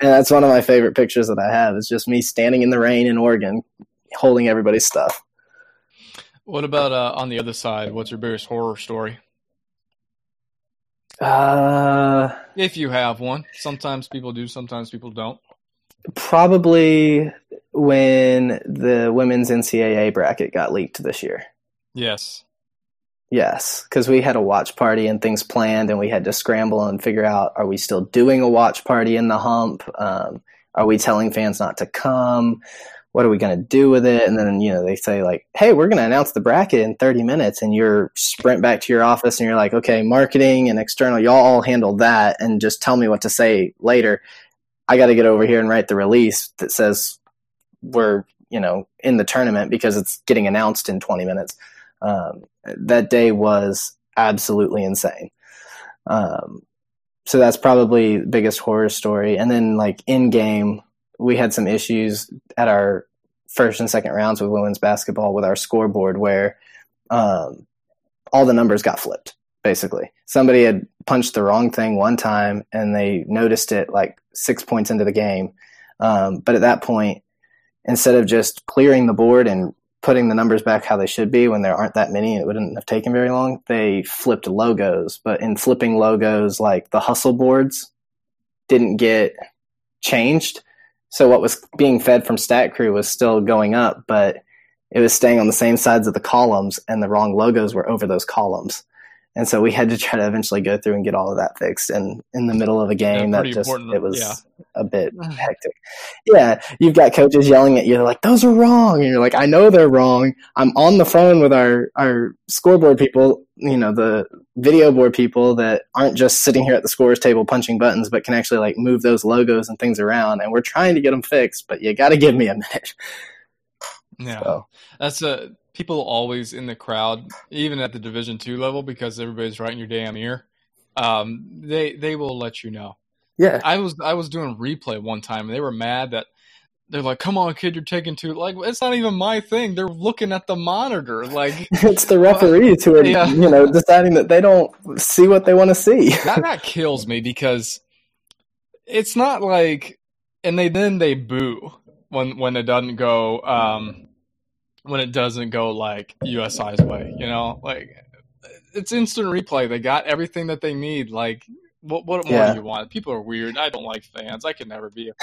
And that's one of my favorite pictures that I have is just me standing in the rain in Oregon holding everybody's stuff. What about uh, on the other side? What's your biggest horror story? Uh, if you have one, sometimes people do, sometimes people don't. Probably when the women's NCAA bracket got leaked this year. Yes. Yes, because we had a watch party and things planned, and we had to scramble and figure out: Are we still doing a watch party in the hump? Um, are we telling fans not to come? what are we going to do with it? And then, you know, they say like, Hey, we're going to announce the bracket in 30 minutes. And you're sprint back to your office and you're like, okay, marketing and external, y'all all handle that and just tell me what to say later. I got to get over here and write the release that says we're, you know, in the tournament because it's getting announced in 20 minutes. Um, that day was absolutely insane. Um, so that's probably the biggest horror story. And then like in game, we had some issues at our first and second rounds with women's basketball with our scoreboard where um, all the numbers got flipped. Basically, somebody had punched the wrong thing one time and they noticed it like six points into the game. Um, but at that point, instead of just clearing the board and putting the numbers back how they should be when there aren't that many, it wouldn't have taken very long. They flipped logos, but in flipping logos, like the hustle boards didn't get changed. So what was being fed from Stat Crew was still going up, but it was staying on the same sides of the columns, and the wrong logos were over those columns. And so we had to try to eventually go through and get all of that fixed. And in the middle of a game, yeah, that just it was yeah. a bit hectic. Yeah, you've got coaches yelling at you, like those are wrong, and you're like, I know they're wrong. I'm on the phone with our our scoreboard people, you know, the video board people that aren't just sitting here at the scores table punching buttons, but can actually like move those logos and things around. And we're trying to get them fixed, but you got to give me a minute. Yeah, so. that's a people always in the crowd, even at the Division two level, because everybody's right in your damn ear. Um, they they will let you know. Yeah, I was I was doing replay one time, and they were mad that they're like, "Come on, kid, you're taking too." Like, it's not even my thing. They're looking at the monitor. Like, it's the referees who are, yeah. you know, deciding that they don't see what they want to see. that that kills me because it's not like, and they then they boo when when it doesn't go, um, when it doesn't go like USI's way. You know, like it's instant replay. They got everything that they need. Like what, what more yeah. do you want? People are weird. I don't like fans. I could never be.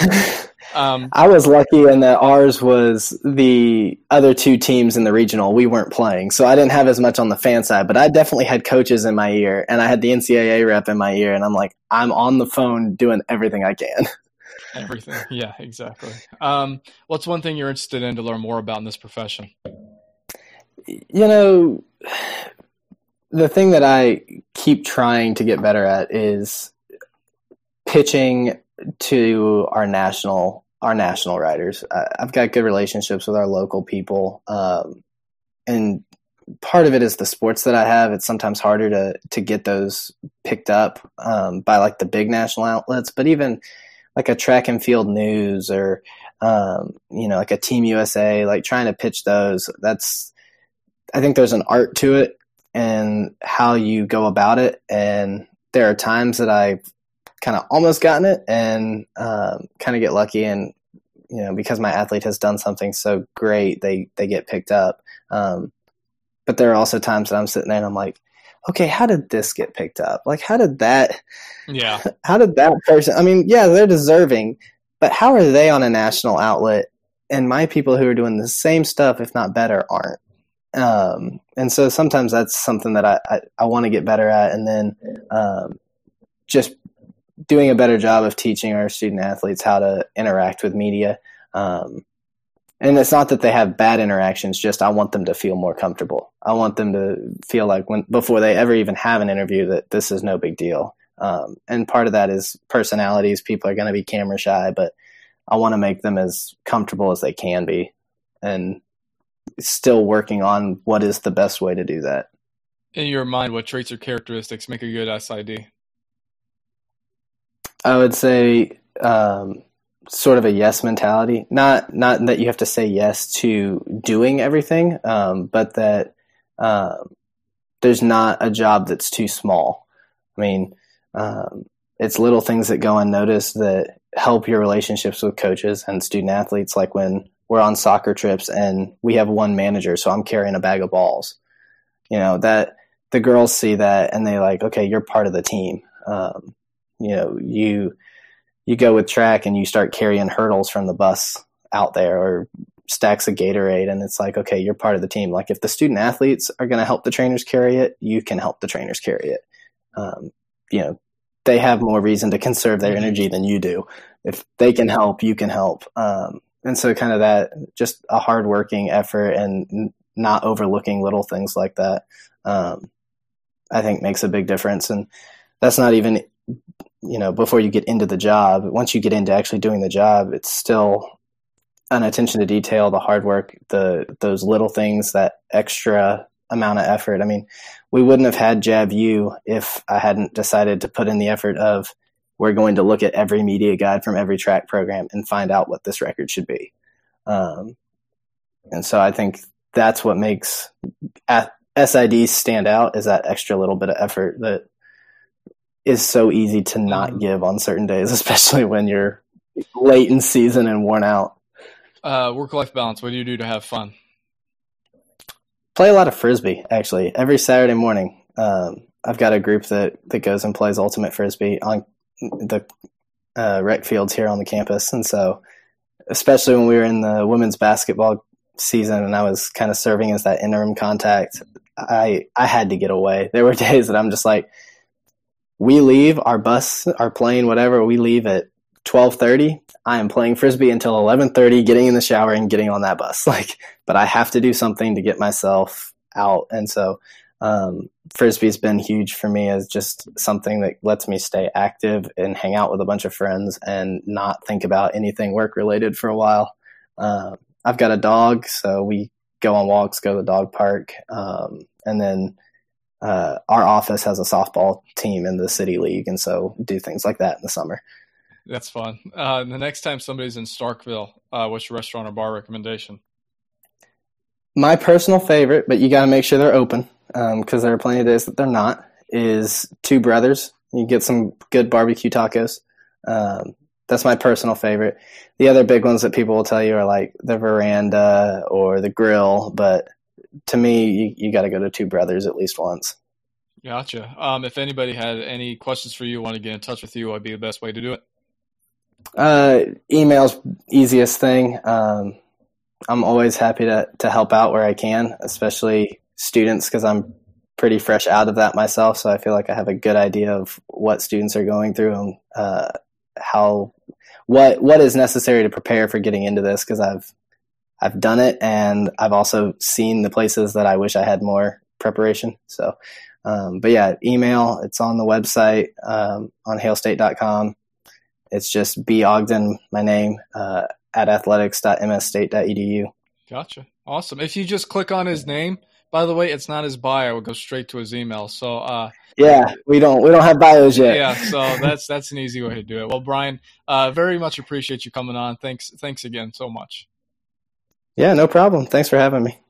Um, I was lucky in that ours was the other two teams in the regional. We weren't playing, so I didn't have as much on the fan side. But I definitely had coaches in my ear, and I had the NCAA rep in my ear, and I'm like, I'm on the phone doing everything I can. Everything, yeah, exactly. Um, what's one thing you're interested in to learn more about in this profession? You know, the thing that I keep trying to get better at is pitching to our national our national writers. I've got good relationships with our local people, um, and part of it is the sports that I have. It's sometimes harder to to get those picked up um, by like the big national outlets, but even like a track and field news or um, you know like a Team USA, like trying to pitch those. That's I think there's an art to it and how you go about it. And there are times that I've kind of almost gotten it and um, kind of get lucky. And, you know, because my athlete has done something so great, they, they get picked up. Um, but there are also times that I'm sitting there and I'm like, okay, how did this get picked up? Like, how did that, yeah, how did that person, I mean, yeah, they're deserving, but how are they on a national outlet? And my people who are doing the same stuff, if not better, aren't. Um, and so sometimes that's something that I, I, I want to get better at. And then um, just doing a better job of teaching our student athletes how to interact with media. Um, and it's not that they have bad interactions, just I want them to feel more comfortable. I want them to feel like when before they ever even have an interview that this is no big deal. Um, and part of that is personalities. People are going to be camera shy, but I want to make them as comfortable as they can be. And still working on what is the best way to do that. In your mind, what traits or characteristics make a good SID? I would say um, sort of a yes mentality. Not not that you have to say yes to doing everything, um, but that uh, there's not a job that's too small. I mean, um, it's little things that go unnoticed that help your relationships with coaches and student athletes. Like when we're on soccer trips and we have one manager, so I'm carrying a bag of balls. You know that the girls see that and they like, okay, you're part of the team. Um, you know, you you go with track and you start carrying hurdles from the bus out there or stacks of Gatorade, and it's like, okay, you're part of the team. Like if the student athletes are going to help the trainers carry it, you can help the trainers carry it. Um, you know, they have more reason to conserve their energy than you do. If they can help, you can help. Um, and so kind of that just a hardworking effort and not overlooking little things like that um, i think makes a big difference and that's not even you know before you get into the job once you get into actually doing the job it's still an attention to detail the hard work the those little things that extra amount of effort i mean we wouldn't have had JAVU if i hadn't decided to put in the effort of we're going to look at every media guide from every track program and find out what this record should be. Um, and so I think that's what makes SIDs stand out is that extra little bit of effort that is so easy to not mm-hmm. give on certain days, especially when you're late in season and worn out. Uh, work life balance. What do you do to have fun? Play a lot of frisbee. Actually, every Saturday morning, um, I've got a group that that goes and plays ultimate frisbee on the uh, rec fields here on the campus, and so especially when we were in the women's basketball season and I was kind of serving as that interim contact, I I had to get away. There were days that I'm just like, we leave our bus, our plane, whatever. We leave at twelve thirty. I am playing frisbee until eleven thirty, getting in the shower and getting on that bus. Like, but I have to do something to get myself out, and so um, frisbee's been huge for me as just something that lets me stay active and hang out with a bunch of friends and not think about anything work related for a while. Uh, I've got a dog, so we go on walks, go to the dog park, um, and then uh, our office has a softball team in the city league, and so do things like that in the summer. That's fun. Uh, the next time somebody's in Starkville, uh, what's your restaurant or bar recommendation? My personal favorite, but you got to make sure they're open because um, there are plenty of days that they're not. Is Two Brothers. You get some good barbecue tacos. Um, that's my personal favorite. The other big ones that people will tell you are like the veranda or the grill, but to me, you, you got to go to Two Brothers at least once. Gotcha. Um, if anybody had any questions for you, want to get in touch with you, what'd be the best way to do it? Uh, email's easiest thing. Um, I'm always happy to to help out where I can, especially students, because I'm pretty fresh out of that myself. So I feel like I have a good idea of what students are going through and uh, how what what is necessary to prepare for getting into this because I've I've done it and I've also seen the places that I wish I had more preparation. So, um, but yeah, email. It's on the website um, on hailstate.com. It's just B Ogden, my name, uh, at athletics.msstate.edu. Gotcha. Awesome. If you just click on his name, by the way, it's not his bio. It goes straight to his email. So, uh, yeah, we don't we don't have bios yet. Yeah, so that's that's an easy way to do it. Well, Brian, uh, very much appreciate you coming on. Thanks, thanks again so much. Yeah, no problem. Thanks for having me.